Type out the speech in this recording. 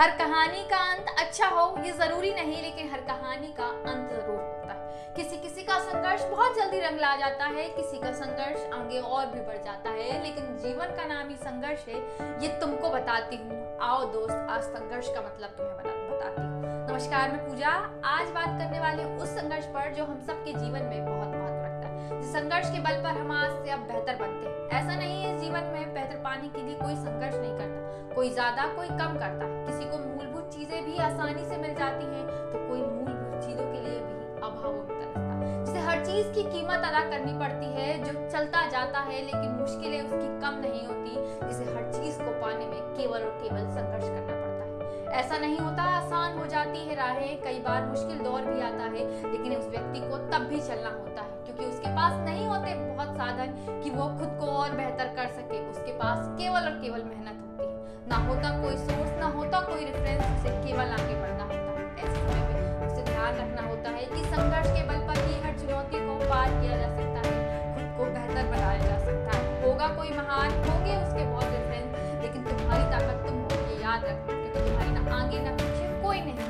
हर कहानी का अंत अच्छा हो, ये ज़रूरी नहीं, लेकिन हर कहानी का अंत ज़रूर होता है। किसी किसी का संघर्ष बहुत जल्दी रंग ला जाता है, किसी का संघर्ष आगे और भी बढ़ जाता है, लेकिन जीवन का नाम ही संघर्ष है, ये तुमको बताती हूँ। आओ दोस्त, आज संघर्ष का मतलब तुम्हें बताती हूँ। नमस्कार, मैं पूजा। आज बात करने वाले उस संघर्ष पर जो हम सबके जीवन में बहुत महत्व रखता है। जिस संघर्ष के बल पर हम आज से अब बेहतर बनते हैं। ऐसा नहीं है, जीवन में बेहतर पाने के लिए कोई संघर्ष नहीं करता। कोई ज़्यादा, कोई कम करता है। किसी को मूलभूत चीज़ें भी आसानी से मिल जाती हैं तो कोई मूलभूत चीज़ों के लिए भी अभावों में है। जिसे हर चीज़ की कीमत अदा करनी पड़ती है, जो चलता जाता है, लेकिन मुश्किलें उसकी कम नहीं होती, जिसे हर चीज़ को पाने में केवल और केवल संघर्ष करना ऐसा नहीं होता, आसान हो जाती है राहें, कई बार मुश्किल दौर भी आता है, लेकिन उस व्यक्ति को तब भी चलना होता है, क्योंकि उसके पास नहीं होते बहुत साधन कि वो खुद को और बेहतर कर सके, उसके पास केवल और केवल मेहनत होती है। ना होता कोई सोर्स ना होता कोई रेफरेंस उसे केवल आगे बढ़ना होता है। ऐसे समय में उसे ध्यान रखना होता है कि संघर्ष के बल पर ही हर चुनौती को पार किया जा सकता है, खुद को बेहतर बनाया जा सकता है। होगा कोई महान, होंगे उसके बहुत रेफरेंस लेकिन तुम्हारी ताकत तुम होगी याद रखना, क्योंकि तुम्हारी ना आगे ना पीछे कोई नहीं।